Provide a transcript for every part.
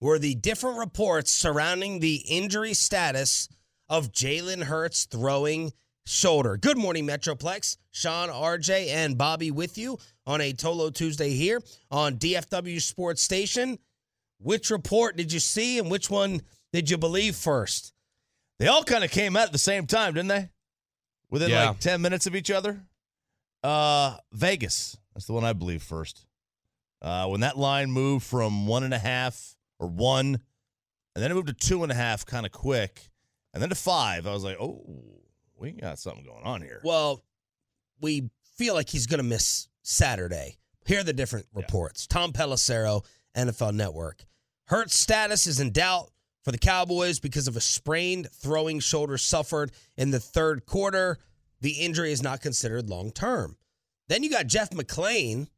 were the different reports surrounding the injury status of Jalen Hurts throwing shoulder. Good morning, Metroplex. Sean, RJ, and Bobby with you on a Tolo Tuesday here on DFW Sports Station. Which report did you see and which one did you believe first? They all kind of came out at the same time, didn't they? Within Yeah. like 10 minutes of each other. Uh Vegas. That's the one I believe first. Uh when that line moved from one and a half or one, and then it moved to two and a half kind of quick, and then to five, I was like, oh, we got something going on here. Well, we feel like he's going to miss Saturday. Here are the different reports. Tom Pelissero, NFL Network. Hurts' status is in doubt for the Cowboys because of a sprained throwing shoulder suffered in the third quarter. The injury is not considered long term. Then you got Jeff McLane,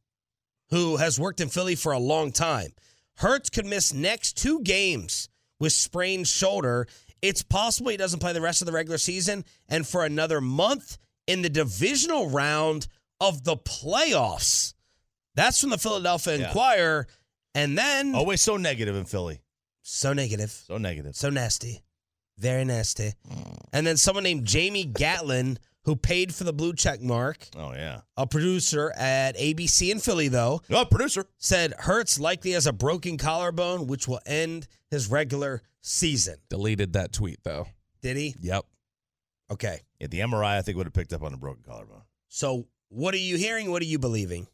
who has worked in Philly for a long time. Hurts could miss next two games with sprained shoulder. It's possible he doesn't play the rest of the regular season and for another month in the divisional round of the playoffs. That's from the Philadelphia Yeah. Inquirer. And then Always so negative in Philly. so negative, So negative. so nasty, very nasty. And then someone named Jamie Gatlin, who paid for the blue check mark, Oh yeah. a producer at ABC in Philly, though, Oh, producer. said Hurts likely has a broken collarbone, which will end his regular season. Deleted that tweet though. Did he? Yep. Okay. Yeah, the MRI I think would have picked up on a broken collarbone. So what are you hearing? What are you believing?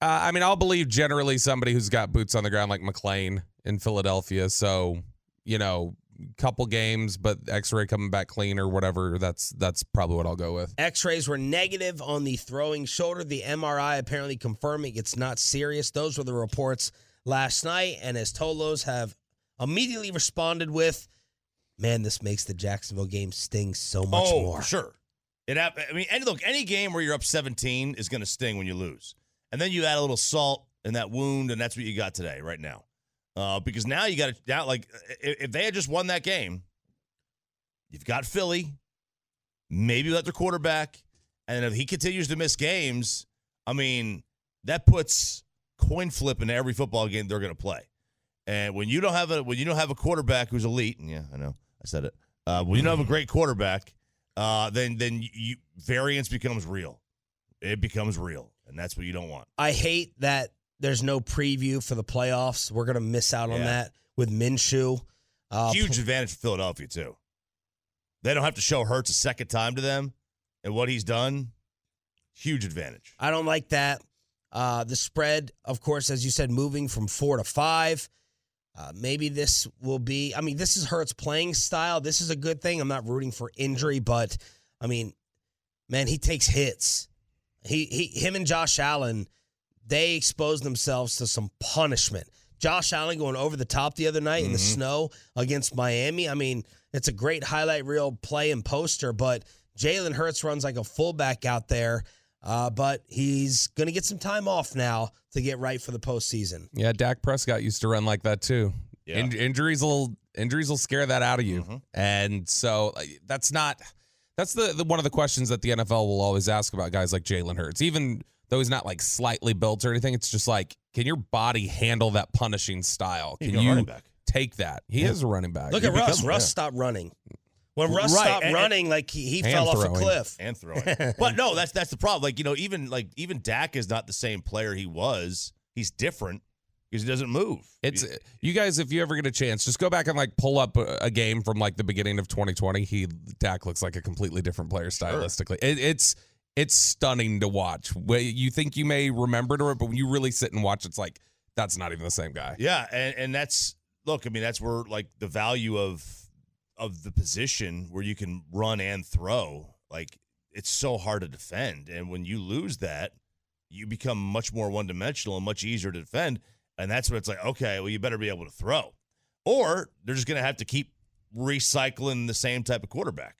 Uh, I mean, I'll believe generally somebody who's got boots on the ground like McLane in Philadelphia. So, you know, couple games, but X-ray coming back clean or whatever. That's that's probably what I'll go with. X-rays were negative on the throwing shoulder. The MRI apparently confirming it's not serious. Those were the reports last night, and as Tolos have immediately responded with, "Man, this makes the Jacksonville game sting so much oh, more." sure. It hap- I mean, any, look, any game where you're up 17 is going to sting when you lose. And then you add a little salt in that wound, and that's what you got today, right now. Uh, because now you got to, like, if, they had just won that game, you've got Philly, maybe let their quarterback, and if he continues to miss games, I mean, that puts coin flip into every football game they're going to play. And when you don't have a when you don't have a quarterback who's elite, and yeah, I know I said it. Uh, when you don't have a great quarterback, uh, then then you, variance becomes real. It becomes real, and that's what you don't want. I hate that there's no preview for the playoffs. We're gonna miss out on Yeah. that with Minshew. Uh, Huge advantage for Philadelphia too. They don't have to show Hurts a second time to them, and what he's done. Huge advantage. I don't like that. Uh, the spread, of course, as you said, moving from four to five. Uh, maybe this will be. I mean, this is Hurts' playing style. This is a good thing. I'm not rooting for injury, but I mean, man, he takes hits. He he him and Josh Allen, they exposed themselves to some punishment. Josh Allen going over the top the other night in the snow against Miami. I mean, it's a great highlight reel play and poster, but Jalen Hurts runs like a fullback out there. Uh, but he's going to get some time off now to get right for the postseason. Yeah, Dak Prescott used to run like that too. Yeah. In- injuries will injuries will scare that out of you, Mhm. and so that's not that's the, the one of the questions that the NFL will always ask about guys like Jalen Hurts, even though he's not like slightly built or anything. It's just like, can your body handle that punishing style? Can you back. take that? He is a running back. Look He at Russ. become- Russ yeah. stopped running. When Russ Right, stopped and- running, like he, he And fell off a cliff. and throwing. but no, that's that's the problem. Like you know, even like even Dak is not the same player he was. He's different because he doesn't move. It's you guys. If you ever get a chance, just go back and like pull up a, a game from like the beginning of 2020. He Dak looks like a completely different player stylistically. It, it's it's stunning to watch. You think you may remember it, but when you really sit and watch, it's like that's not even the same guy. Yeah, and and that's look. I mean, that's where like the value of of the position where you can run and throw. Like it's so hard to defend, and when you lose that, you become much more one dimensional and much easier to defend. And that's what it's like. Okay, well, you better be able to throw, or they're just going to have to keep recycling the same type of quarterback,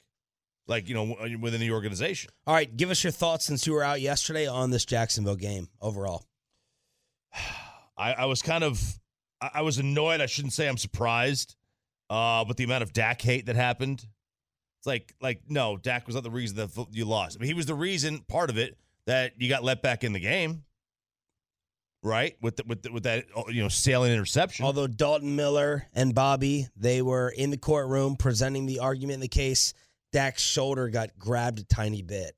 like you know within the organization. All right, give us your thoughts since you were out yesterday on this Jacksonville game overall. I, I was kind of I, I was annoyed. I shouldn't say I'm surprised, uh, but the amount of Dak hate that happened. It's like like no, Dak was not the reason that you lost. I mean, he was the reason, part of it, that you got let back in the game. Right with the, with the, with that uh, you know sailing interception. Although Dalton Miller and Bobby, they were in the courtroom presenting the argument in the case. Dak's shoulder got grabbed a tiny bit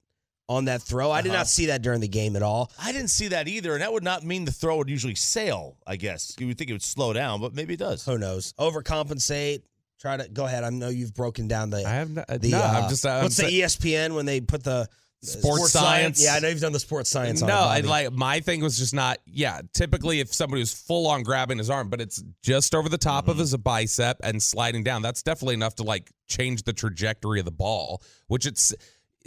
on that throw. I did Uh-huh. not see that during the game at all. I didn't see that either, and that would not mean the throw would usually sail. I guess you would think it would slow down, but maybe it does. Who knows? Overcompensate. Try to go ahead. I know you've broken down the I have not, the. no. uh, I'm just I'm what's sa- the ESPN when they put the Sports science. Yeah, I know you've done the sports science. on it, No, I, Bobby. like my thing was just not. Yeah, typically if somebody was full on grabbing his arm, but it's just over the top Mm-hmm. of his bicep and sliding down, that's definitely enough to like change the trajectory of the ball. Which it's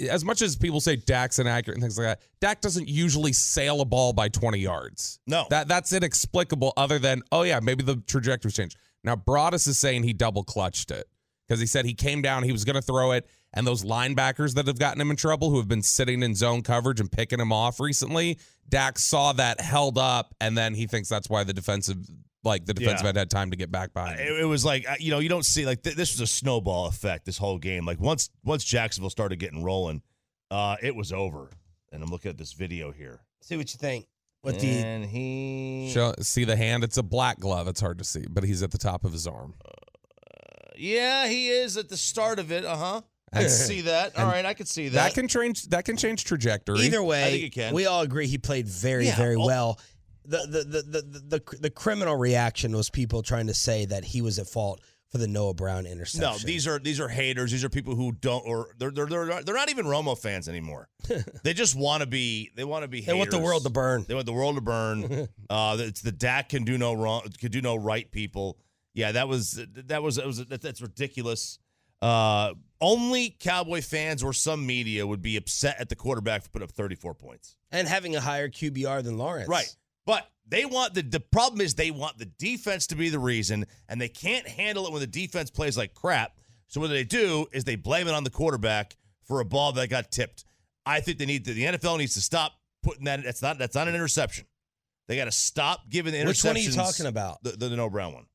as much as people say Dak's inaccurate and things like that. Dak doesn't usually sail a ball by 20 yards. No. that that's inexplicable. Other than oh yeah, maybe the trajectory changed. Now Broadus is saying he double clutched it because he said he came down, he was going to throw it, and those linebackers that have gotten him in trouble, who have been sitting in zone coverage and picking him off recently, Dak saw that held up, and then he thinks that's why the defensive, like the defensive Yeah. end, had time to get back behind. him. It, it was like uh, you know you don't see like th- this was a snowball effect this whole game. Like once once Jacksonville started getting rolling, uh, it was over. And I'm looking at this video here. see what you think. With the and he, Show, see the hand? It's a black glove. It's hard to see, but he's at the top of his arm. yeah, he is at the start of it. Uh huh. I can see that. All and right, I can see That that. can change. That can change trajectory. Either way, I think it can. we all agree he played very, Yeah, very oh. well. The the, the the the the the criminal reaction was people trying to say that he was at fault for the Noah Brown interception. no, these are these are haters. These are people who don't or they're they're they're, not- they're not even Romo fans anymore. they just want to be. They want to be. they want the world to burn. They want the world to burn. uh, it's the Dak can do no wrong, can do no right. People, yeah, that was that was that was that, that's ridiculous. Uh, only Cowboy fans or some media would be upset at the quarterback for putting up 34 points. and having a higher QBR than Lawrence. Right, but they want the the problem is they want the defense to be the reason, and they can't handle it when the defense plays like crap. So what they do is they blame it on the quarterback for a ball that got tipped. I think they need to, the NFL needs to stop putting that. That's not that's not an interception. They got to stop giving the interceptions. Which one are you talking about? The, the, the no Brown one.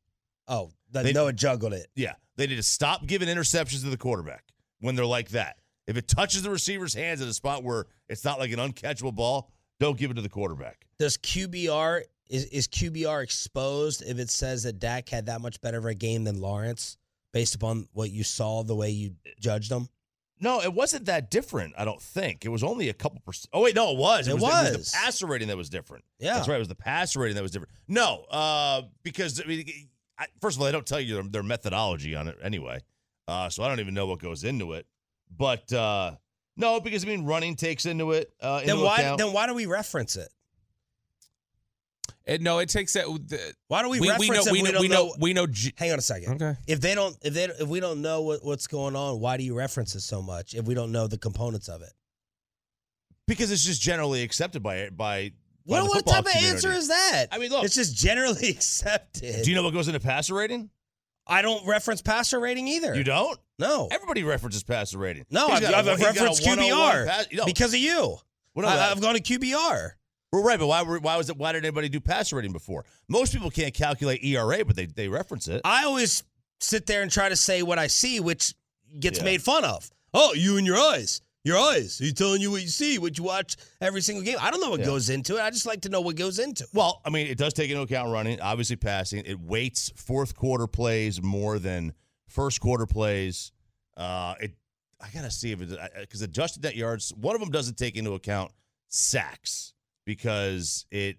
Oh, They- Noah juggled it. Yeah, they need to stop giving interceptions to the quarterback when they're like that. If it touches the receiver's hands at a spot where it's not like an uncatchable ball, don't give it to the quarterback. Does QBR is is QBR exposed if it says that Dak had that much better of a game than Lawrence based upon what you saw, the way you judged them? No, it wasn't that different. I don't think it was only a couple percent. Oh wait, no, it was. It was, the- was. the passer rating that was different. Yeah. that's right. It was the passer rating that was different. No, uh, because I mean, I, first of all, they don't tell you their, their methodology on it anyway. Uh, so I don't even know what goes into it. But uh, no, because I mean, running takes into it. Uh, Then why account. then why do we reference it? It- no, it takes that. The, Why do we, we, reference we know. it? We if know. don't We know. We know. Hang on a second. okay. If they don't, if they, if we don't know what, what's going on, why do you reference it so much? If we don't know the components of it, because it's just generally accepted by by. By what, the what football type of community. answer is that? I mean, look. it's just generally accepted. Do you know what goes into passer rating? I don't reference passer rating either. You don't. No, Everybody references passer rating. no, He's I've, a- I've he's referenced QBR pass- no, because of you. well, no, I, I've gone to QBR. Well, right, but why? Why was it? Why did anybody do passer rating before? Most people can't calculate ERA, but they they reference it. I always sit there and try to say what I see, which gets Yeah. made fun of. Oh, you and your eyes. Your eyes. He's telling you what you see, what you watch every single game. I don't know what Yeah. goes into it. I just like to know what goes into it. Well, I mean, it does take into account running, obviously passing. It weights fourth quarter plays more than first quarter plays. Uh, it. I gotta see if it because adjusted net yards. One of them doesn't take into account sacks because it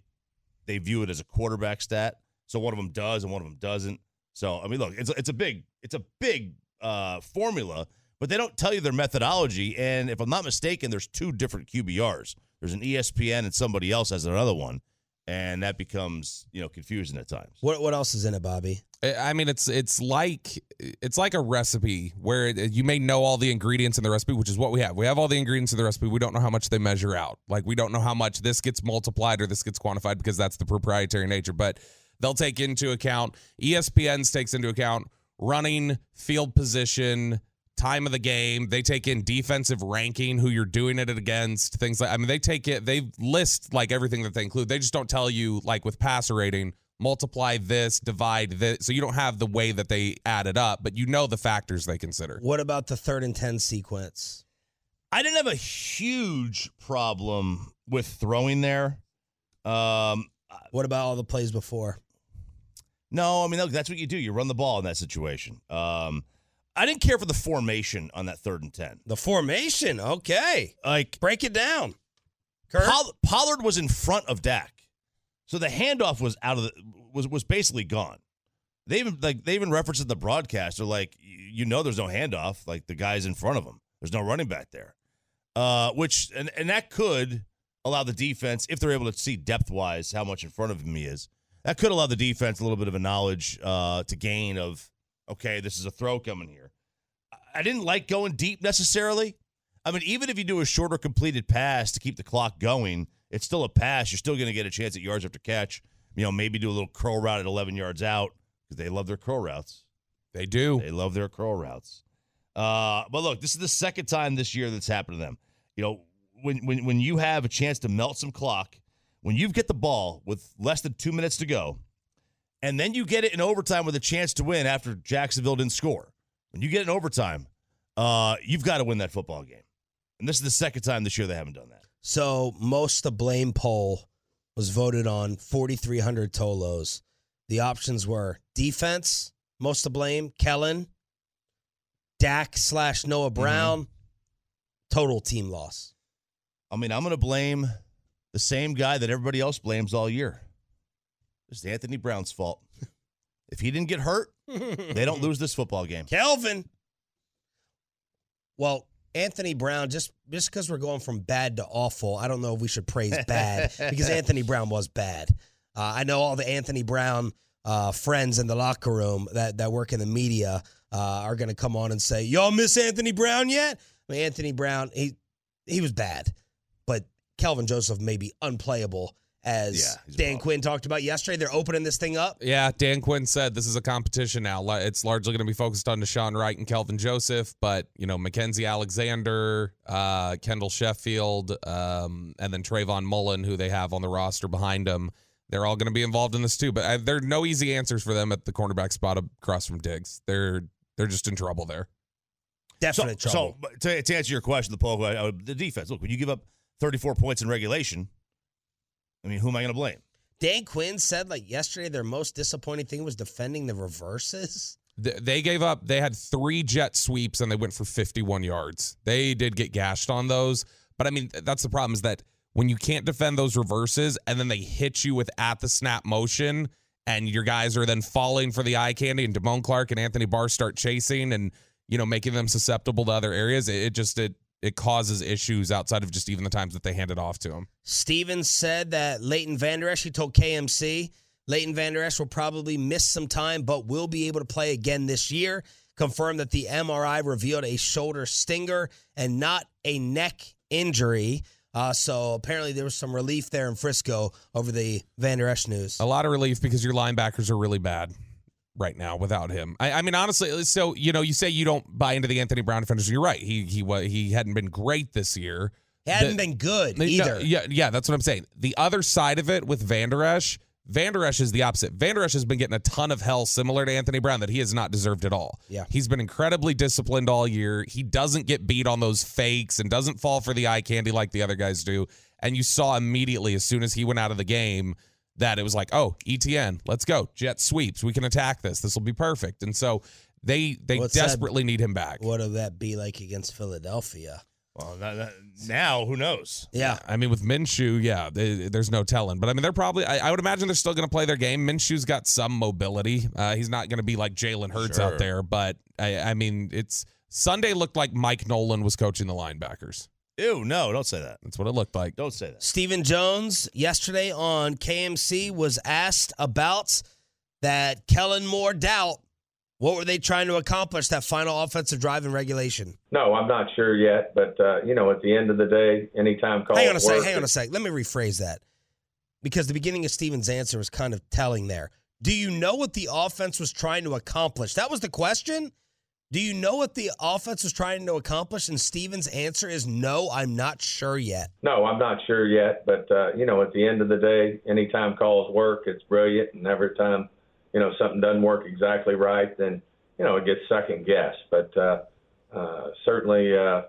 they view it as a quarterback stat. So one of them does and one of them doesn't. So I mean, look, it's it's a big it's a big uh, formula, but they don't tell you their methodology. And if I'm not mistaken, there's two different QBRs. There's an ESPN and somebody else has another one, and that becomes you know confusing at times. What what else is in it, Bobby? I I mean, it's it's like it's like a recipe where you may know all the ingredients in the recipe, which is what we have. We have all the ingredients in the recipe. We don't know how much they measure out. Like we don't know how much this gets multiplied or this gets quantified because that's the proprietary nature. But they'll take into account ESPN's takes into account running, field position, time of the game. They take in defensive ranking, who you're doing it against, things like. I mean, they take it. They list like everything that they include. They just don't tell you like with passer rating multiply this, divide this. So you don't have the way that they add it up, but you know the factors they consider. What about the third and ten sequence? I didn't have a huge problem with throwing there. Um, What about all the plays before? no, I mean look, that's what you do. You run the ball in that situation. Um, I didn't care for the formation on that third and ten. The formation. Okay, Like break it down. Pollard was in front of Dak, so the handoff was out of the was was basically gone. They even like they even referenced in the broadcast. They're like, you know, there's no handoff. Like the guy's in front of him. There's no running back there, uh, which and and that could allow the defense if they're able to see depth wise how much in front of him he is. That could allow the defense a little bit of a knowledge uh, to gain of okay, this is a throw coming here. I- didn't like going deep necessarily. I mean, even if you do a shorter completed pass to keep the clock going, it's still a pass. You're still going to get a chance at yards after catch. You know, maybe do a little curl route at 11 yards out because they love their curl routes. They do. They love their curl routes. Uh, but look, this is the second time this year that's happened to them. You know, when when when you have a chance to melt some clock, when you get the ball with less than two minutes to go, and then you get it in overtime with a chance to win after Jacksonville didn't score. When you get in overtime, uh, you've got to win that football game. And this is the second time this year they haven't done that. So most the blame poll was voted on 4,300 Tolos. The options were defense, most to blame, Kellen, Dak slash Noah Brown, total team loss. I mean, I'm going to blame the same guy that everybody else blames all year. It's Anthony Brown's fault. If he didn't get hurt, they don't lose this football game. Kelvin. Well, Anthony Brown, just just because we're going from bad to awful, I don't know if we should praise bad because Anthony Brown was bad. Uh, I know all the Anthony Brown uh, friends in the locker room that, that work in the media uh, are going to come on and say, "Y'all miss Anthony Brown yet?" I mean, Anthony Brown, he he was bad, but Kelvin Joseph may be unplayable. As Yeah, Dan. Quinn talked about yesterday, they're opening this thing up. Yeah, Dan Quinn said this is a competition now. It's largely going to be focused on Deshaun Wright and Kelvin Joseph, but you know Mackenzie Alexander, uh, Kendall Sheffield, um, and then Trayvon Mullen, who they have on the roster behind them. They're all going to be involved in this too. But uh, there are no easy answers for them at the cornerback spot across from Diggs. They're they're just in trouble there. So, Definite so trouble. but to, to answer your question, the poll, uh, the defense. Look, when you give up 34 points in regulation, I mean, who am I going to blame? Dan Quinn said like yesterday their most disappointing thing was defending the reverses. They gave up. They had three jet sweeps and they went for 51 yards. They did get gashed on those, but I mean that's the problem is that when you can't defend those reverses and then they hit you with at the snap motion and your guys are then falling for the eye candy and Damone Clark and Anthony Barr start chasing and you know making them susceptible to other areas. It, it just it it causes issues outside of just even the times that they hand it off to him. Stevens said that Leighton Vander Esch, he told KMC, Leighton Vander Esch will probably miss some time, but will be able to play again this year. Confirmed that the MRI revealed a shoulder stinger and not a neck injury. Uh, so apparently there was some relief there in Frisco over the Vander Esch news. A lot of relief because your linebackers are really bad right now without him. I, I mean, honestly, so you know, you say you don't buy into the Anthony Brown defenders. You're right. He he wa- he hadn't been great this year. He hadn't The- been good No, either. yeah, yeah, that's what I'm saying. The other side of it with Van Der Esch, Van Der Esch is the opposite. Van Der Esch has been getting a ton of hell similar to Anthony Brown that he has not deserved at all. Yeah. He's been incredibly disciplined all year. He doesn't get beat on those fakes and doesn't fall for the eye candy like the other guys do. And you saw immediately as soon as he went out of the game that it was like, oh, ETN, let's go. Jet sweeps. We can attack this. This will be perfect. And so they they What's that- desperately need him back. What would that be like against Philadelphia? Well, that, that- now who knows? Yeah. I mean, with Minshew, yeah, they, there's no telling. But I mean, they're probably. I, I would imagine they're still going to play their game. Minshew's got some mobility. Uh, he's not going to be like Jalen Hurts Sure. out there, but I, I mean, it's Sunday looked like Mike Nolan was coaching the linebackers. Ew, no, don't say that. That's what it looked like. Don't say that. Stephen Jones yesterday on KMC was asked about that Kellen Moore doubt. What were they trying to accomplish that final offensive drive in regulation? No, I'm not sure yet, but uh, you know, at the end of the day, anytime calls hang on a sec. Hang on a sec. Let me rephrase that because the beginning of Stephen's answer was kind of telling there. Do you know what the offense was trying to accomplish? That was the question. Do you know what the offense was trying to accomplish? And Steven's answer is no, I'm not sure yet. No, I'm not sure yet, but uh, you know, at the end of the day, anytime calls work, it's brilliant, and every time you know something doesn't work exactly right, then you know it gets second guessed. But uh, uh, certainly, uh,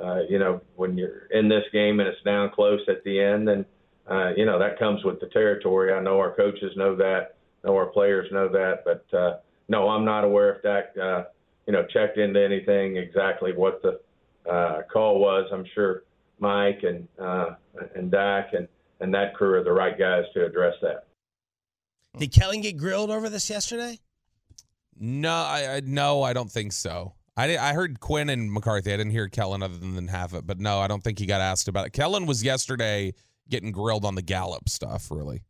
uh, you know, when you're in this game and it's down close at the end, then uh, you know that comes with the territory. I know our coaches know that, know our players know that, but uh, no, I'm not aware if that. uh, you know, checked into anything exactly what the uh, call was. I'm sure Mike and uh, and Dak and and that crew are the right guys to address that. Did Kellen get grilled over this yesterday? No, I, I no, I don't think so. I, di- I heard Quinn and McCarthy. I didn't hear Kellen other than half it, but no, I don't think he got asked about it. Kellen was yesterday getting grilled on the Gallup stuff, really,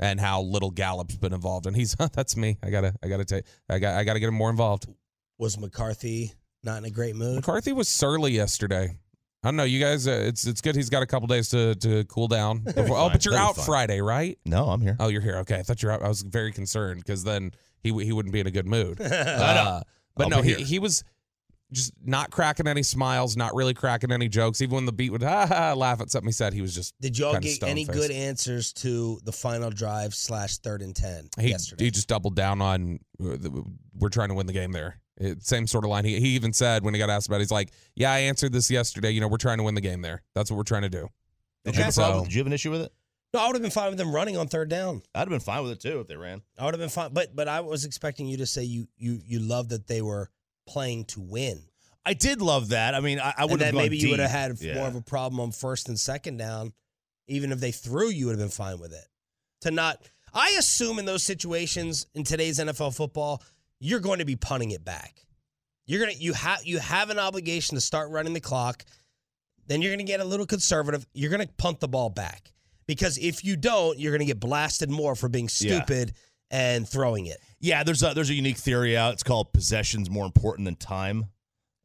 and how little Gallup's been involved. And he's that's me. I gotta, I gotta take, I got, I gotta get him more involved. Was McCarthy not in a great mood? McCarthy was surly yesterday. I don't know, you guys. Uh, it's it's good. He's got a couple days to to cool down. Before, oh, but you're He'll out fine. Friday, right? No, I'm here. Oh, you're here. Okay, I thought you're out. I was very concerned because then he w- he wouldn't be in a good mood. I Uh, but I'll no, be he, here. he was just not cracking any smiles, not really cracking any jokes. Even when the beat would ha, ha, laugh at something he said, he was just Did y'all kinda get any stone-faced. good answers to the final drive slash third and ten He, yesterday? he just doubled down on uh, the- we're trying to win the game there. It, same sort of line. He, he even said when he got asked about it, he's like, Yeah, I answered this yesterday. You know, we're trying to win the game there. That's what we're trying to do. Did you, have a So- problem? Did you have an issue with it? no, I would have been fine with them running on third down. I'd have been fine with it too if they ran. I would have been fine, but but I was expecting you to say you you you love that they were playing to win, I did love that. I mean, I, I and would have that gone maybe you would have deep. had Yeah. more of a problem on first and second down. Even if they threw, you would have been fine with it. To not, I assume in those situations in today's NFL football, you're going to be punting it back. You're gonna you have you have an obligation to start running the clock. Then you're gonna get a little conservative. You're gonna punt the ball back because if you don't, you're gonna get blasted more for being Yeah. stupid and throwing it. Yeah, there's a there's a unique theory out. It's called possession's more important than time.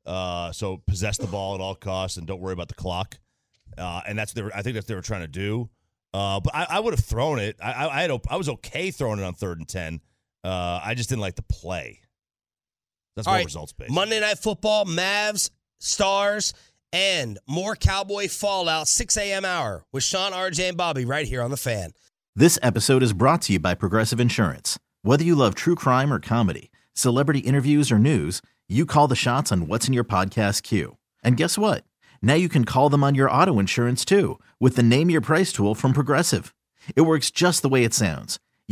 Uh, so possess the ball at all costs and don't worry about the clock. Uh, and that's what they were, I think that's what they were trying to do. Uh, but I, I would have thrown it. I, I, I had I was okay throwing it on third and ten. Uh, I just didn't like the play. That's All more right, results based. Monday Night Football, Mavs, Stars, and more Cowboy Fallout, 6 a.m. hour with Sean, RJ, and Bobby right here on The Fan. This episode is brought to you by Progressive Insurance. Whether you love true crime or comedy, celebrity interviews or news, you call the shots on what's in your podcast queue. And guess what? Now you can call them on your auto insurance too with the Name Your Price tool from Progressive. It works just the way it sounds.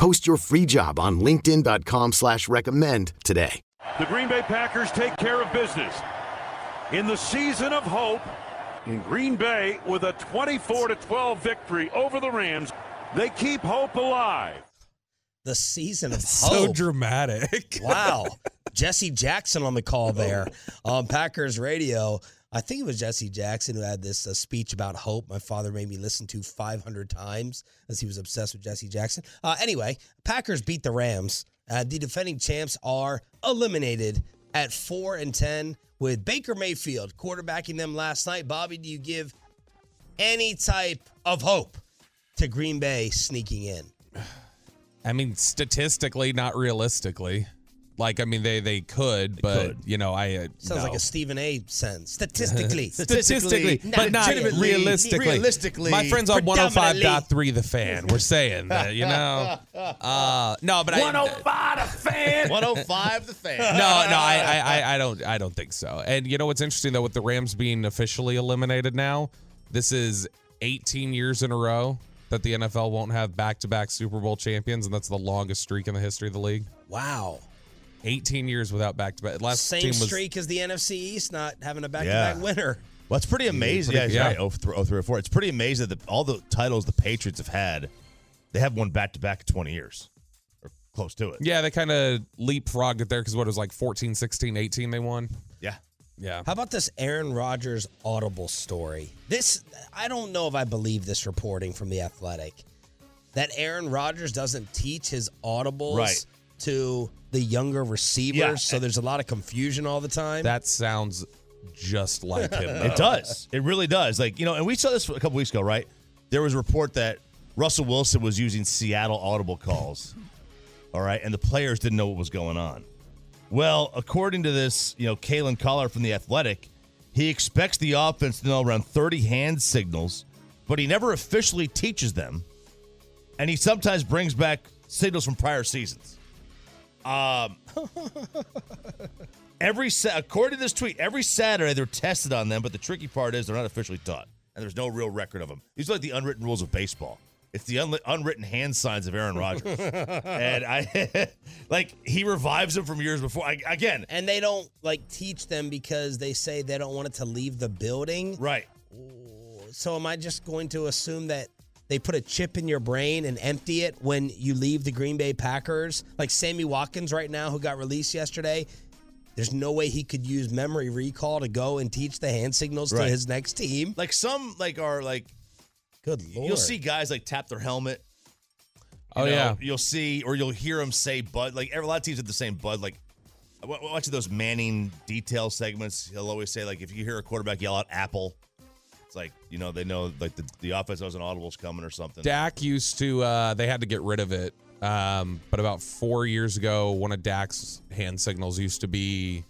Post your free job on linkedin.com slash recommend today. The Green Bay Packers take care of business in the season of hope in Green Bay with a 24 to 12 victory over the Rams. They keep hope alive. The season of So hope. dramatic. wow. Jesse Jackson on the call there on Packers radio. I think it was Jesse Jackson who had this uh, speech about hope. My father made me listen to 500 times as he was obsessed with Jesse Jackson. Uh, anyway, Packers beat the Rams. Uh, the defending champs are eliminated at four and ten with Baker Mayfield quarterbacking them last night. Bobby, do you give any type of hope to Green Bay sneaking in? I mean, statistically, not realistically. Like, I mean, they they could, but could. you know, I uh, Sounds no. like a Stephen A. sentence. Statistically, statistically, but not legitimately, realistically. realistically, my friends on predominantly. 105.3 The Fan were saying that, you know. Uh, no, but I. 105 the fan. 105 the fan. no, no, I, I, I, I don't, I don't think so. And you know what's interesting though, with the Rams being officially eliminated now, this is 18 years in a row that the NFL won't have back-to-back Super Bowl champions, and that's the longest streak in the history of the league. wow. 18 years without back-to-back. Last Same team was streak as the NFC East not having a back-to-back winner. Well, it's pretty amazing. pretty- yeah, yeah. yeah. Oh, three, oh, three or four. It's pretty amazing that all the titles the Patriots have had, they have won back to back in 20 years or close to it. Yeah, they kind of leapfrogged it there because what it was like 14, 16, 18 they won. Yeah. Yeah. How about this Aaron Rodgers audible story? This I don't know if I believe this reporting from the Athletic that Aaron Rodgers doesn't teach his audibles Right. To the younger receivers, Yeah. so there's a lot of confusion all the time. That sounds just like him. It does. It really does. Like, you know, and we saw this a couple weeks ago, right? There was a report that Russell Wilson was using Seattle audible calls. All right. And the players didn't know what was going on. Well, according to this, you know, Kalyn Kahler from The Athletic, he expects the offense to know around 30 hand signals, but he never officially teaches them. And he sometimes brings back signals from prior seasons. Um, every sa- according to this tweet, every Saturday they're tested on them, but the tricky part is they're not officially taught, and there's no real record of them. These are like the unwritten rules of baseball. It's the unli- unwritten hand signs of Aaron Rodgers, and I like he revives them from years before. I, again, and they don't like teach them because they say they don't want it to leave the building. right? So am I just going to assume that they put a chip in your brain and empty it when you leave the Green Bay Packers? Like Sammy Watkins right now, who got released yesterday. There's no way he could use memory recall to go and teach the hand signals to his next team. Like some like are like Good lord. you'll see guys like tap their helmet. Oh, know, yeah. you'll see or you'll hear them say Bud. Like a lot of teams have the same Bud. Like watching those Manning detail segments, he'll always say like if you hear a quarterback yell out Apple, it's like you know they know like the, the offense knows an audible's coming or something. Dak used to, uh, they had to get rid of it. Um, but about four years ago, one of Dak's hand signals used to be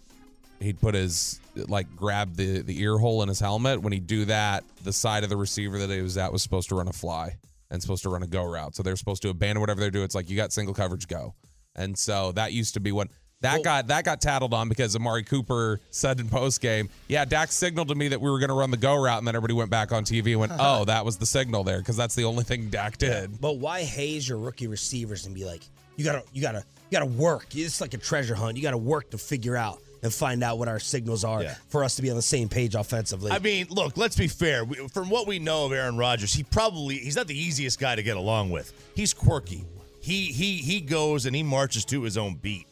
he'd put his, like, grab the, the ear hole in his helmet. When he'd do that, the side of the receiver that he was at was supposed to run a fly and supposed to run a go route. So they're supposed to abandon whatever they're doing. It's like, you got single coverage, go. And so that used to be what. That got that got tattled on because Amari Cooper said in post game, yeah, Dak signaled to me that we were going to run the go route, and then everybody went back on TV and went, oh, that was the signal there because that's the only thing Dak did. But why haze your rookie receivers and be like, you gotta, you gotta, you gotta work. It's like a treasure hunt. You gotta work to figure out and find out what our signals are Yeah. for us to be on the same page offensively. I mean, look, let's be fair. We, from what we know of Aaron Rodgers, he probably he's not the easiest guy to get along with. He's quirky. He he he goes and he marches to his own beat.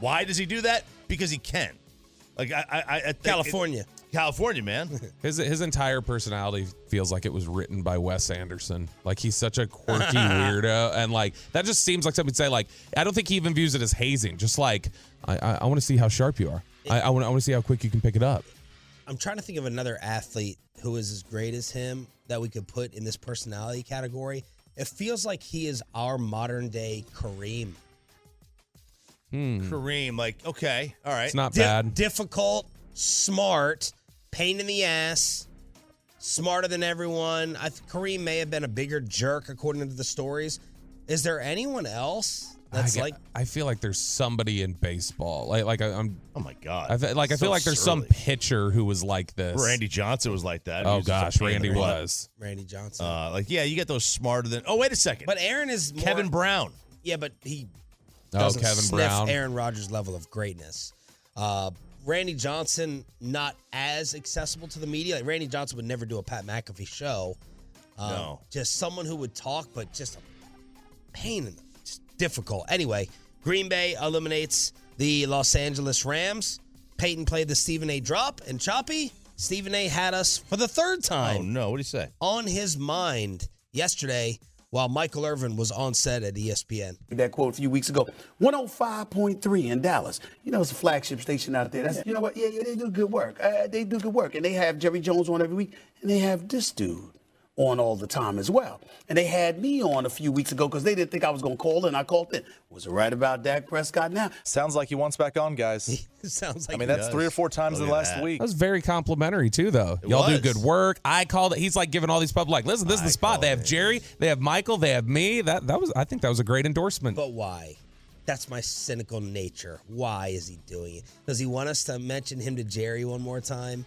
Why does he do that? Because he can. Like I, I, I think California. California, man. His his entire personality feels like it was written by Wes Anderson. Like he's such a quirky weirdo, and like that just seems like something to say. Like I don't think he even views it as hazing. Just like I I, I want to see how sharp you are. I I want I want to see how quick you can pick it up. I'm trying to think of another athlete who is as great as him that we could put in this personality category. It feels like he is our modern day Kareem. Kareem, like okay, all right. It's not Di- bad. difficult, smart, pain in the ass, smarter than everyone. I think Kareem may have been a bigger jerk according to the stories. Is there anyone else that's I, like I feel like there's somebody in baseball. Like like I, I'm oh my god. I fe- like I So feel like there's some pitcher who was like this. Randy Johnson was like that. Oh was gosh, pain in the Randy was. Randy Johnson? Uh, like yeah, you get those smarter than. Oh wait a second. but Aaron is more, Kevin Brown. Yeah, but he Oh, doesn't Kevin sniff Brown. Aaron Rodgers' level of greatness. Uh, Randy Johnson not as accessible to the media. Like Randy Johnson would never do a Pat McAfee show. Um, No. just someone who would talk, but just a pain in the just difficult. Anyway, Green Bay eliminates the Los Angeles Rams. Peyton played the Stephen A. drop and choppy. Stephen A. had us for the third time Oh no, what do you say? on his mind yesterday while Michael Irvin was on set at ESPN. that quote a few weeks ago. 105.3 in Dallas. You know, it's a flagship station out there. That's, you know what? Yeah, yeah, they do good work. Uh, they do good work. And they have Jerry Jones on every week. And they have this dude on all the time as well. And they had me on a few weeks ago because they didn't think I was going to call in. I called in. Was it right about Dak Prescott now? Sounds like he wants back on, guys. Sounds like I mean, he that's does. three or four times in the last that. week. That was very complimentary too, though. It Y'all was. do good work. I called it. He's like giving all these pub like, listen, this is I the spot. They have it. Jerry, they have Michael, they have me. That that was. I think that was a great endorsement. But why? That's my cynical nature. Why is he doing it? Does he want us to mention him to Jerry one more time?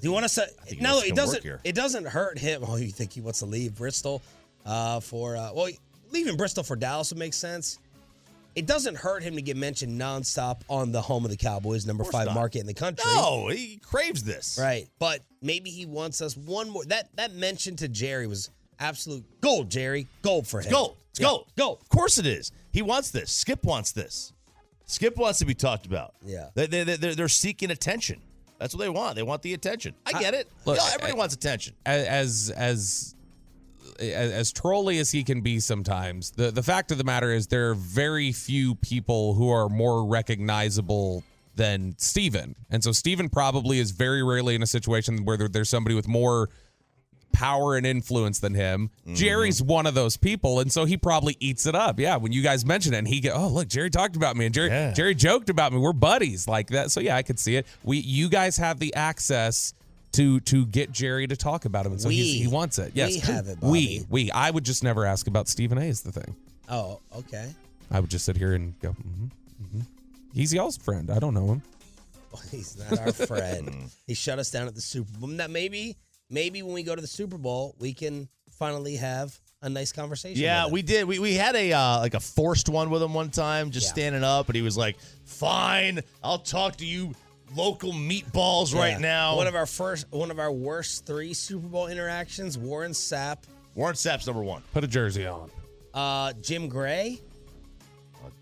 Do you want to? say No, it doesn't. It doesn't hurt him. Oh, you think he wants to leave Bristol uh, for? Uh, well, leaving Bristol for Dallas would make sense. It doesn't hurt him to get mentioned nonstop on the home of the Cowboys, number five not. market in the country. No, he craves this. Right. But maybe he wants us one more. That that mention to Jerry was absolute gold, Jerry. Gold for It's him. gold. It's Yeah, gold. Gold. Of course it is. He wants this. Skip wants this. Skip wants to be talked about. Yeah. They, they, they, they're, they're seeking attention. That's what they want. They want the attention. I get it. Look, Yeah, everybody I- wants attention. as as as, as trolly as he can be sometimes, the the fact of the matter is there are very few people who are more recognizable than Steven. And so Steven probably is very rarely in a situation where there- there's somebody with more power and influence than him. Mm-hmm. Jerry's one of those people, and so he probably eats it up. Yeah, when you guys mention it, and he go, oh look, Jerry talked about me, and Jerry Yeah. Jerry joked about me. We're buddies like that. So yeah, I could see it. We you guys have the access to to get Jerry to talk about him, and so he's, he wants it. Yes, We have it, We Bobby. we. I would just never ask about Stephen A. Is the thing. Oh, okay. I would just sit here and go. Mm-hmm, mm-hmm. He's y'all's friend. I don't know him. Well, he's not our friend. he shut us down at the Super Bowl. Now maybe, maybe when we go to the Super Bowl, we can finally have a nice conversation. Yeah, we did. We, we had a uh, like a forced one with him one time, just Yeah. standing up, and he was like, "Fine, I'll talk to you local meatballs right now." One of our first, one of our worst three Super Bowl interactions. Warren Sapp, Warren Sapp's number one. Put a jersey on. uh, Jim Gray.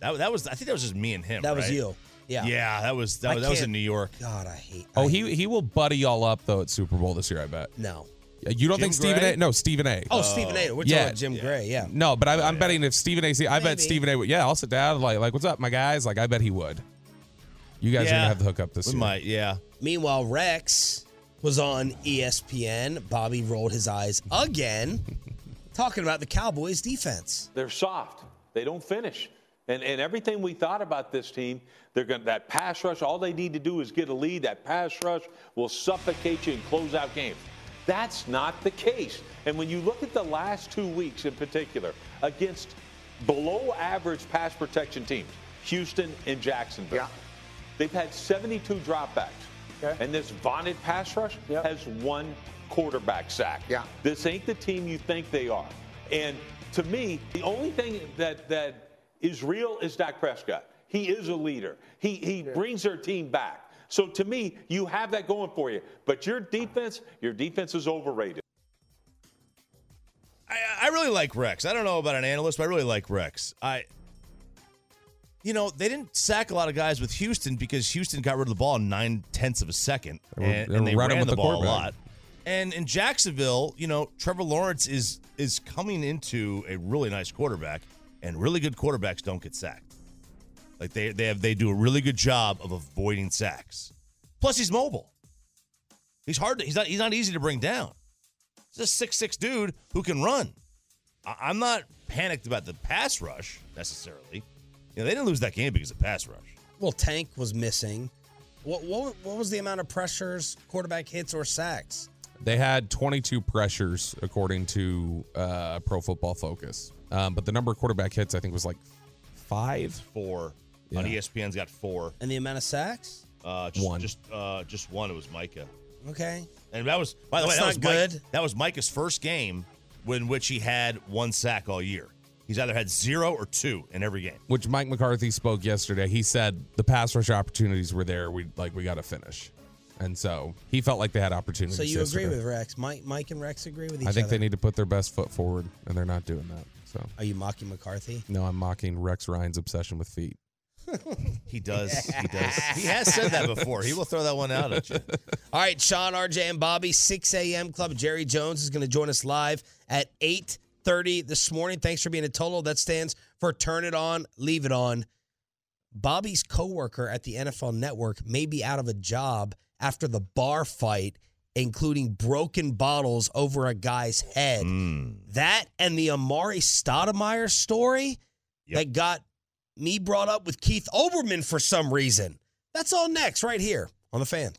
That, that was I think that was just me and him. That was you. Yeah. Yeah, that was that, I was, that was can't- in New York. God, I hate. Oh, I he hate- he will buddy y'all up though at Super Bowl this year. I bet. no. You don't Jim think Stephen Gray? A. No, Stephen A. Oh, Stephen A. We're yeah. talking about Jim Gray. Yeah. No, but I, I'm betting if Stephen A. See, I bet Maybe. Stephen A. would- Yeah, I'll sit down. Like, like, what's up, my guys? Like, I bet he would. You guys are gonna have the hookup this We year. might, yeah. Meanwhile, Rex was on ESPN. Bobby rolled his eyes again, talking about the Cowboys' defense. They're soft. They don't finish. And, and everything we thought about this team, they're going that pass rush. All they need to do is get a lead. That pass rush will suffocate you and close out games. That's not the case. And when you look at the last two weeks in particular against below average pass protection teams, Houston and Jacksonville, Yeah. they've had 72 dropbacks. Okay. And this vaunted pass rush Yep. has one quarterback sack. Yeah. This ain't the team you think they are. And to me, the only thing that that is real is Dak Prescott. He is a leader. He he brings their team back. So to me, you have that going for you. But your defense, your defense is overrated. I, I really like Rex. I don't know about an analyst, but I really like Rex. I, you know, they didn't sack a lot of guys with Houston because Houston got rid of the ball in nine tenths of a second, They were- and, they and were they running ran with the the ball a lot. And in Jacksonville, you know, Trevor Lawrence is is coming into a really nice quarterback, and really good quarterbacks don't get sacked. Like they they have they do a really good job of avoiding sacks. Plus, he's mobile. He's hard. To, he's not. He's not easy to bring down. He's a six six dude who can run. I, I'm not panicked about the pass rush necessarily. You know, they didn't lose that game because of pass rush. Well, Tank was missing. What, what, what was the amount of pressures, quarterback hits, or sacks? They had 22 pressures according to uh, Pro Football Focus, um, but the number of quarterback hits I think was like five. Four on Yeah. ESPN's got four. And the amount of sacks? Uh, just, One. Just uh, just one. It was Micah, Okay. and that was by the way that was not Mike- good. that was Micah's first game in which he had one sack all year. He's either had zero or two in every game. Which Mike McCarthy spoke yesterday. He said the pass rush opportunities were there. We like we got to finish, and so he felt like they had opportunities. So you yesterday. agree with Rex? Mike, Mike, and Rex agree with each other. I think other. they need to put their best foot forward, and they're not doing that. So Are you mocking McCarthy? no, I'm mocking Rex Ryan's obsession with feet. He does. He does. he has said that before. He will throw that one out at you. All right, Sean, RJ, and Bobby, 6 a.m. Club. Jerry Jones is going to join us live at 8 8:30 this morning. Thanks for being a Tolo. That stands for Turn It On, Leave It On. Bobby's coworker at the NFL Network may be out of a job after the bar fight, including broken bottles over a guy's head. Mm. That and the Amar'e Stoudemire story Yep. that got me brought up with Keith Olbermann for some reason. That's all next, right here on the fan.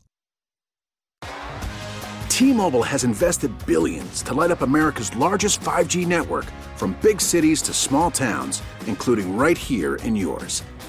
T-Mobile has invested billions to light up America's largest 5G network from big cities to small towns, including right here in yours.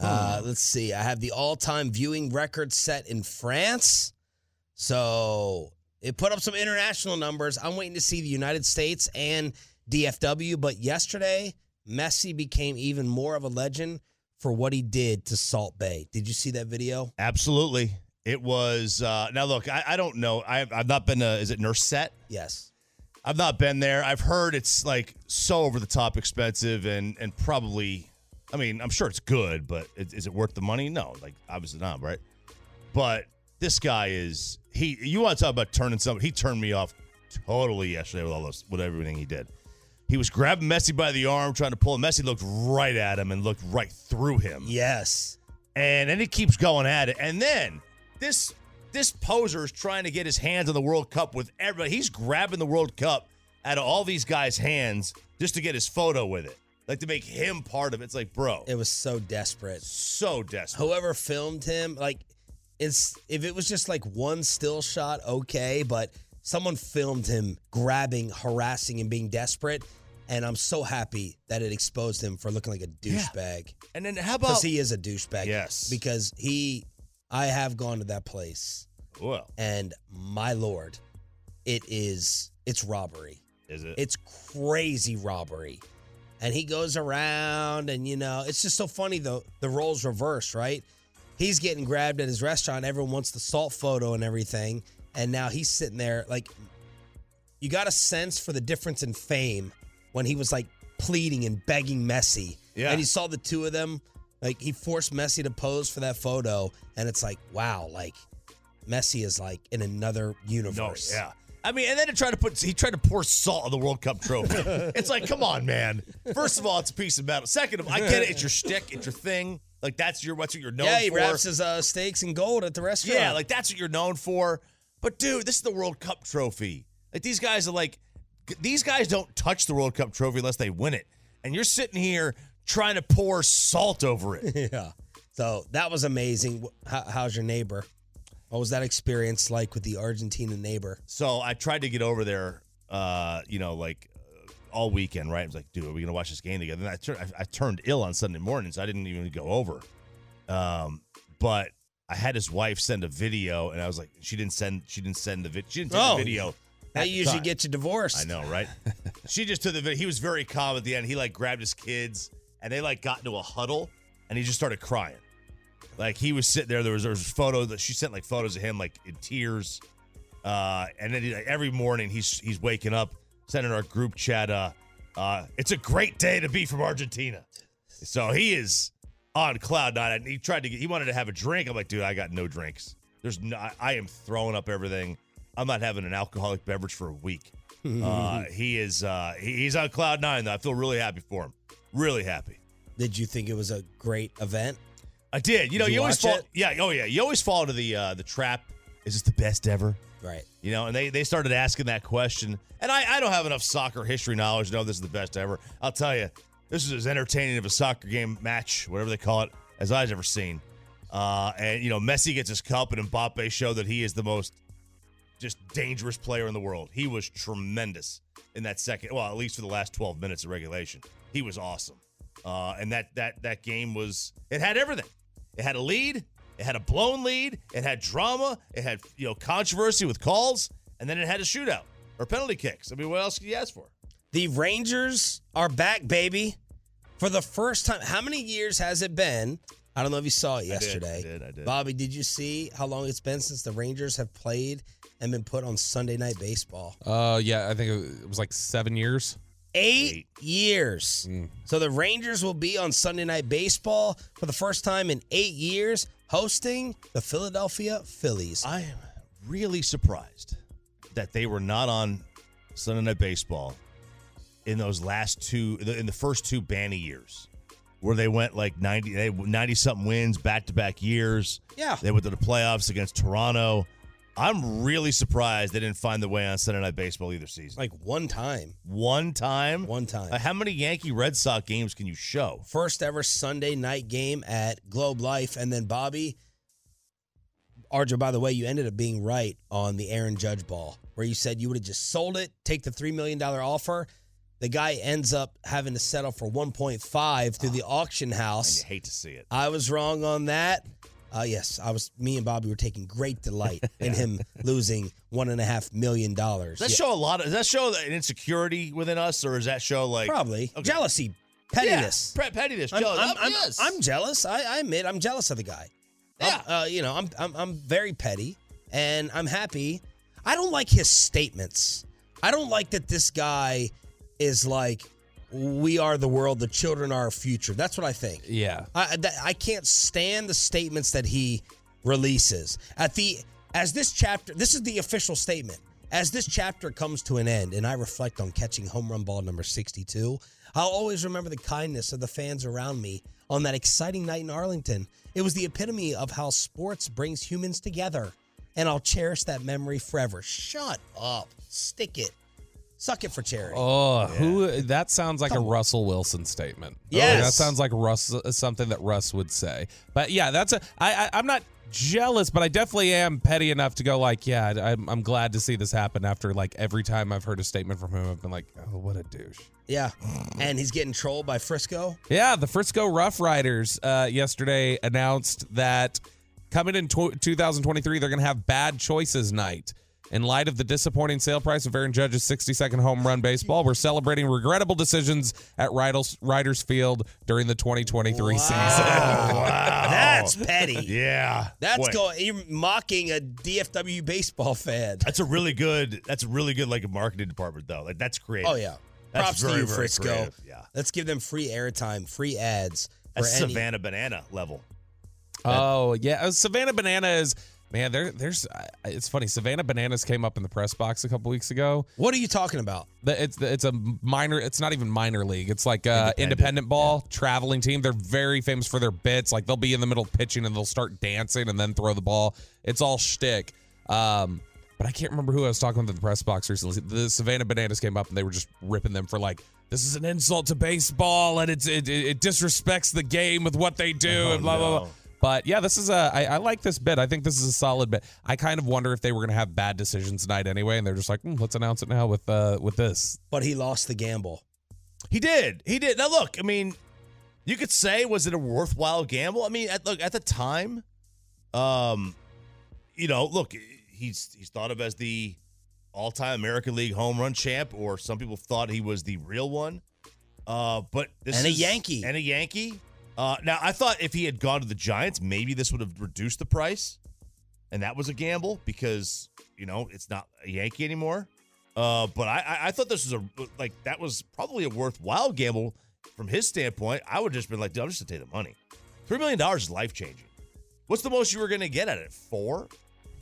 Uh, let's see. I have the all-time viewing record set in France. So it put up some international numbers. I'm waiting to see the United States and DFW. But yesterday, Messi became even more of a legend for what he did to Salt Bae. Did you see that video? Absolutely. It was uh now look, I, I don't know. I've I've not been to is it Nusr-Et? Yes. I've not been there. I've heard it's like so over the top expensive and and probably I mean, I'm sure it's good, but is, is it worth the money? No, like obviously not, right? But this guy is he you want to talk about turning something? he turned me off totally yesterday with all those with everything he did. He was grabbing Messi by the arm, trying to pull him. Messi looked right at him and looked right through him. Yes. And then he keeps going at it. And then this this poser is trying to get his hands on the World Cup with everybody. He's grabbing the World Cup out of all these guys' hands just to get his photo with it. Like to make him part of it. It's like, bro. It was so desperate. So desperate. Whoever filmed him, like, it's if it was just like one still shot, okay, but someone filmed him grabbing, harassing, and being desperate. And I'm so happy that it exposed him for looking like a douchebag. And then how about Because he is a douchebag. Yes. Because he, I have gone to that place, Well, and my lord, it is, it's robbery. is it? It's crazy robbery. And he goes around and you know, it's just so funny though the roles reversed, right? He's getting grabbed at his restaurant, everyone wants the salt photo and everything, and now he's sitting there like you got a sense for the difference in fame when he was like pleading and begging Messi. Yeah. And you saw the two of them, like he forced Messi to pose for that photo, and it's like, wow, like Messi is like in another no, universe. yeah. I mean, and then to try to put he tried to pour salt on the World Cup trophy. it's like, come on, man. First of all, it's a piece of metal. Second of all, I get it, it's your shtick, it's your thing. Like that's your what's what you're known for. yeah, he for. wraps his uh, steaks in gold at the restaurant. Yeah, like that's what you're known for. But dude, this is the World Cup trophy. Like these guys are like these guys don't touch the World Cup trophy unless they win it. And you're sitting here trying to pour salt over it. yeah. So that was amazing. How, how's your neighbor? What was that experience like with the Argentina neighbor? So I tried to get over there, uh, you know, like uh, all weekend, right? I was like, dude, are we gonna watch this game together? And I, tur- I, I turned ill on Sunday morning, so I didn't even go over. Um, but I had his wife send a video, and I was like, she didn't send, she didn't send the video, she didn't take Oh, the video. That at the usually time. gets you divorced. I know, right? she just took the video. He was very calm at the end. He like grabbed his kids, and they like got into a huddle, and he just started crying. Like he was sitting there. There was there was photos that she sent like photos of him like in tears. Uh, and then he, like, every morning he's he's waking up, sending our group chat. Uh, uh, it's a great day to be from Argentina. So he is on cloud nine. And he tried to get, he wanted to have a drink. I'm like, dude, I got no drinks. There's no, I- I am throwing up everything. I'm not having an alcoholic beverage for a week. uh, he is, uh, he- he's on cloud nine though. I feel really happy for him. Really happy. Did you think it was a great event? I did. You know, Did you, you always fall. it? Yeah. Oh yeah. You always fall into the uh, the trap. Is this the best ever? Right. You know, and they they started asking that question, and I I don't have enough soccer history knowledge to know this is the best ever. I'll tell you, this is as entertaining of a soccer game match, whatever they call it, as I've ever seen. Uh, and you know, Messi gets his cup, and Mbappe showed that he is the most just dangerous player in the world. He was tremendous in that second. Well, at least for the last twelve minutes of regulation, he was awesome. Uh, and that that that game was it had everything. It had a lead. It had a blown lead. It had drama. It had you know controversy with calls, and then it had a shootout or penalty kicks. I mean, what else could you ask for? The Rangers are back, baby. For the first time. How many years has it been? I don't know if you saw it did, I yesterday. did, I did. Bobby, did you see how long it's been since the Rangers have played and been put on Sunday Night Baseball? Uh, yeah, I think it was like seven years. Eight, years. Mm. So the Rangers will be on Sunday Night Baseball for the first time in eight years, hosting the Philadelphia Phillies. I am really surprised that they were not on Sunday Night Baseball in those last two, in the first two Banny years, where they went like 90, 90 something wins back to back years. Yeah. They went to the playoffs against Toronto. I'm really surprised they didn't find the way on Sunday Night Baseball either season. Like one time. One time? One time. Uh, how many Yankee Red Sox games can you show? First ever Sunday night game at Globe Life. And then Bobby, RJ, by the way, you ended up being right on the Aaron Judge ball, where you said you would have just sold it, take the $3 million offer. The guy ends up having to settle for 1.5 through the auction house. You hate to see it. I was wrong on that. Uh, yes, I was. Me and Bobby were taking great delight in him losing one and a half million dollars. That Yeah, show a lot of, does that show an insecurity within us, or is that show like. probably Okay. jealousy, pettiness. Yeah, pettiness, I'm, jealous. I'm, I'm- yes. I'm jealous. I, I admit I'm jealous of the guy. Yeah. Uh, you know, I'm, I'm I'm very petty, and I'm happy. I don't like his statements. I don't like that this guy is like, "We are the world. The children are our future." That's what I think. Yeah. I that, I can't stand the statements that he releases at the as this chapter. This is the official statement. As this chapter comes to an end, and I reflect on catching home run ball number sixty-two, I'll always remember the kindness of the fans around me on that exciting night in Arlington. It was the epitome of how sports brings humans together, and I'll cherish that memory forever. Shut up, stick it, suck it for charity. Oh, who? That sounds like a Russell Wilson statement. Yes. that sounds like Russ something that Russ would say. But yeah, that's a. I, I I'm not jealous, but I definitely am petty enough to go like, yeah, I'm, I'm glad to see this happen. After like every time I've heard a statement from him, I've been like, oh, what a douche. Yeah, and he's getting trolled by Frisco. Yeah, the Frisco Rough Riders uh, yesterday announced that coming in tw 2023, they're going to have bad choices night. In light of the disappointing sale price of Aaron Judge's 60 second home run baseball, we're celebrating regrettable decisions at Riders, Riders Field during the 2023 season. wow. That's petty. Yeah. That's Boy, going. You're mocking a DFW baseball fan. That's a really good. That's a really good like a marketing department though. Like that's creative. Oh yeah. That's Props very, to you, Frisco. creative. Yeah. Let's give them free airtime, free ads. For That's any, Savannah Banana level. Oh yeah, uh, Savannah Banana is man. There, there's. Uh, it's funny. Savannah Bananas came up in the press box a couple weeks ago. What are you talking about? The, it's the, it's a minor. It's not even minor league. It's like uh, independent, Independent, ball traveling team. They're very famous for their bits. Like they'll be in the middle pitching and they'll start dancing and then throw the ball. It's all shtick. Um, but I can't remember who I was talking with in the press box recently. The Savannah Bananas came up and they were just ripping them for like this is an insult to baseball and it's it, it, it disrespects the game with what they do Oh, and blah blah blah. No. But yeah, this is a. I, I like this bit. I think this is a solid bit. I kind of wonder if they were going to have bad decisions tonight anyway, and they're just like, "Hmm, let's announce it now with uh with this. But he lost the gamble. He did. He did. Now look, I mean, you could say was it a worthwhile gamble? I mean, at look at the time, um, you know, look, he's he's thought of as the all-time American League home run champ, or some people thought he was the real one. Uh, but this And a is- Yankee. and a Yankee. Uh, now I thought if he had gone to the Giants, maybe this would have reduced the price, and that was a gamble because you know it's not a Yankee anymore. Uh, but I, I, I thought this was a like that was probably a worthwhile gamble from his standpoint. I would just been like, dude, I'm just gonna take the money. Three million dollars is life changing. What's the most you were going to get at it? Four,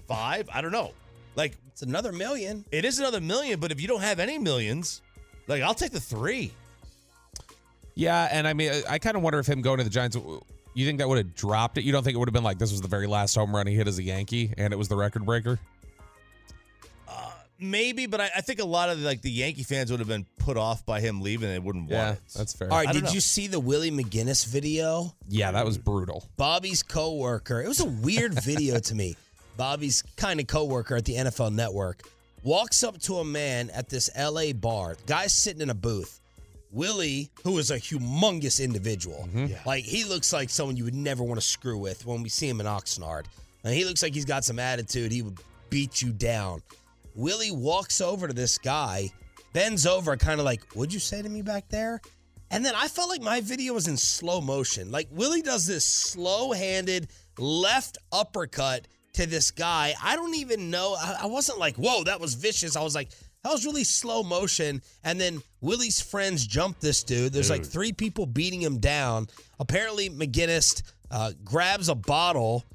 five? I don't know. Like it's another million. It is another million, but if you don't have any millions, like I'll take the three. Yeah, and I mean, I- I kind of wonder if him going to the Giants, you think that would have dropped it? You don't think it would have been like this was the very last home run he hit as a Yankee and it was the record breaker? Uh, Maybe, but I, I think a lot of like the Yankee fans would have been put off by him leaving. They wouldn't Yeah, want it. that's fair. All right, did know. you see the Willie McGinest video? Yeah, that was brutal. Bobby's coworker. It was a weird video to me. Bobby's kind of coworker at the NFL Network walks up to a man at this LA bar. Guy's sitting in a booth. Willie, who is a humongous individual, mm-hmm. like he looks like someone you would never want to screw with when we see him in Oxnard. And he looks like he's got some attitude. He would beat you down. Willie walks over to this guy, bends over, kind of like, What'd you say to me back there? And then I felt like my video was in slow motion. Like Willie does this slow handed left uppercut to this guy. I don't even know. I, I wasn't like, whoa, that was vicious. I was like, that was really slow motion. And then Willie's friends jumped this dude. There's like three people beating him down. Apparently, McGinest uh, grabs a bottle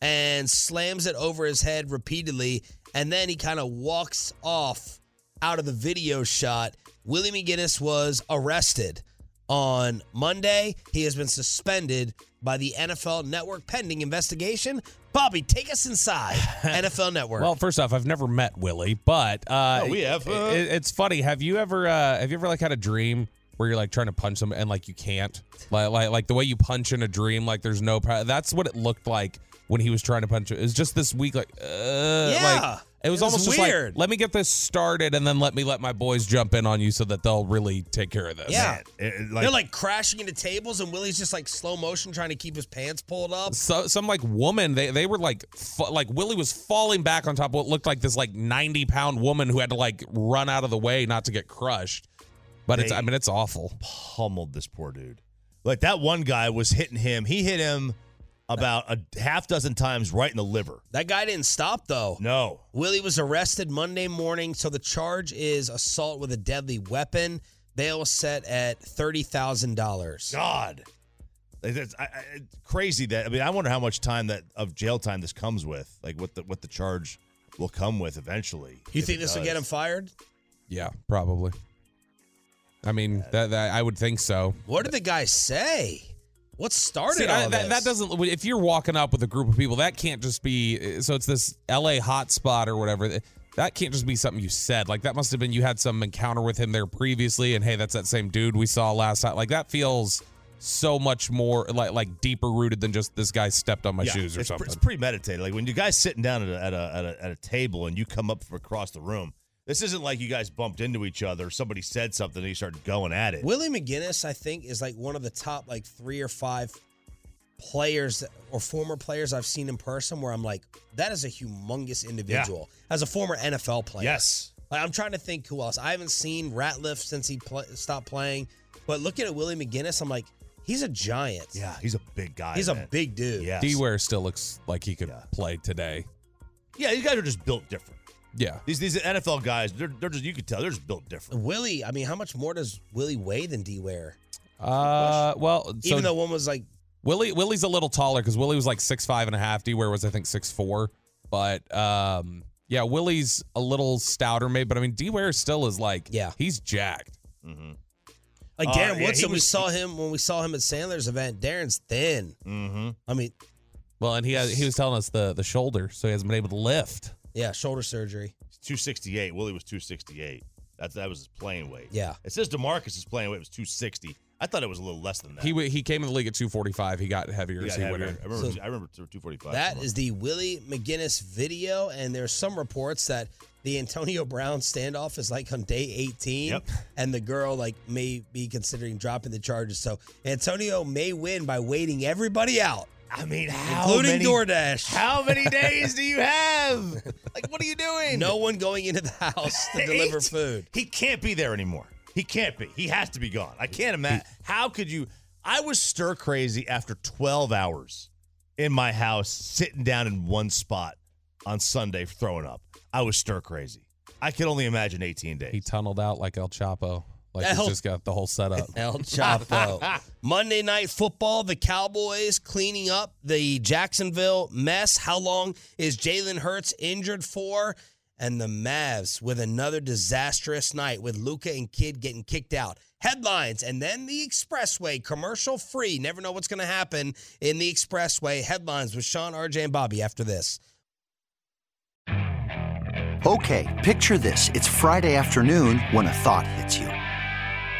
and slams it over his head repeatedly. And then he kind of walks off out of the video shot. Willie McGinest was arrested on Monday. He has been suspended by the NFL Network pending investigation. Bobby, take us inside NFL Network. Well, first off, I've never met Willie, but uh, Oh, we have, uh, it- it's funny. Have you ever uh, have you ever like had a dream where you're like trying to punch them and like you can't, like like like the way you punch in a dream, like there's no. That's what it looked like when he was trying to punch it. It was just this week, like uh, Yeah. like, it was It was almost just weird. like let me get this started and then let me let my boys jump in on you so that they'll really take care of this. yeah. It- it- They're like crashing into tables, and Willie's just like slow motion trying to keep his pants pulled up. So, some like woman, they they were like fa- like Willie was falling back on top of what looked like this like ninety pound woman who had to like run out of the way not to get crushed. But it's I mean it's awful. pummeled this poor dude. Like that one guy was hitting him. He hit him about a half dozen times right in the liver. That guy didn't stop though. No. Willie was arrested Monday morning, so the charge is assault with a deadly weapon. Bail was set at thirty thousand dollars. God. Like, I, I, it's crazy that I mean I wonder how much time that of jail time this comes with. Like what the what the charge will come with eventually. You think it this will get him fired? Yeah, probably. I mean that, that I would think so. What did the guy say? What started See, I- all that, this? that doesn't. If you're walking up with a group of people, that can't just be. Uh, so it's this L.A. hotspot or whatever. That can't just be something you said. Like that must have been you had some encounter with him there previously, and hey, that's that same dude we saw last time. Like that feels so much more like like deeper rooted than just this guy stepped on my Yeah, shoes or it's, pre- something. It's premeditated. Like when you guys sitting down at a, at a at a at a table and you come up from across the room. This isn't like you guys bumped into each other. Somebody said something and you started going at it. Willie McGinest, I think, is like one of the top like three or five players or former players I've seen in person where I'm like, that is a humongous individual. As a former NFL player. Yes. Like, I'm trying to think who else. I haven't seen Ratliff since he pl- stopped playing. But looking at Willie McGinest, I'm like, he's a giant. Yeah, he's a big guy. He's a big dude. Yes. D Ware still looks like he could play today. Yeah, these guys are just built different. Yeah. These these NFL guys, they're they're just you can tell they're just built different. Willie, I mean, how much more does Willie weigh than D Ware? Uh, well, so Even though one was like, Willie Willie's a little taller because Willie was like six five and a half. D Ware was I think six four. But um, yeah, Willie's a little stouter, maybe. But I mean, D Ware still is like yeah, he's jacked. Mm-hmm. like Uh, Darren yeah, Woodson, he we saw him when we saw him at Sandler's event. Darren's thin. Mm-hmm. I mean, Well, and he has, he was telling us the the shoulder, so he hasn't been able to lift. Yeah, shoulder surgery. Two sixty eight. Willie was two sixty eight. That that was his playing weight. Yeah. It says Demarcus's playing weight was two sixty. I thought it was a little less than that. He he came in the league at two forty five. He got heavier He as got he went heavier. in. I remember. So- I remember two forty five. That is the Willie McGinest video, and there's some reports that the Antonio Brown standoff is like on day 18, Yep. and the girl like may be considering dropping the charges. So Antonio may win by waiting everybody out, I mean, how including many, DoorDash. How many days do you have? Like, what are you doing? No one going into the house to deliver food. He can't be there anymore. He can't be. He has to be gone. I can't imagine. How could you? I was stir crazy after 12 hours in my house, sitting down in one spot on Sunday throwing up. I was stir crazy. I can only imagine 18 days. He tunneled out like El Chapo. Like El- he's just got the whole setup. El Chapo. Monday Night Football, the Cowboys cleaning up the Jacksonville mess. How long is Jalen Hurts injured for? And the Mavs with another disastrous night with Luka and Kidd getting kicked out. Headlines, and then the Expressway, commercial free. Never know what's going to happen in the Expressway. Headlines with Sean, RJ, and Bobby after this. Okay, picture this. It's Friday afternoon when a thought hits you.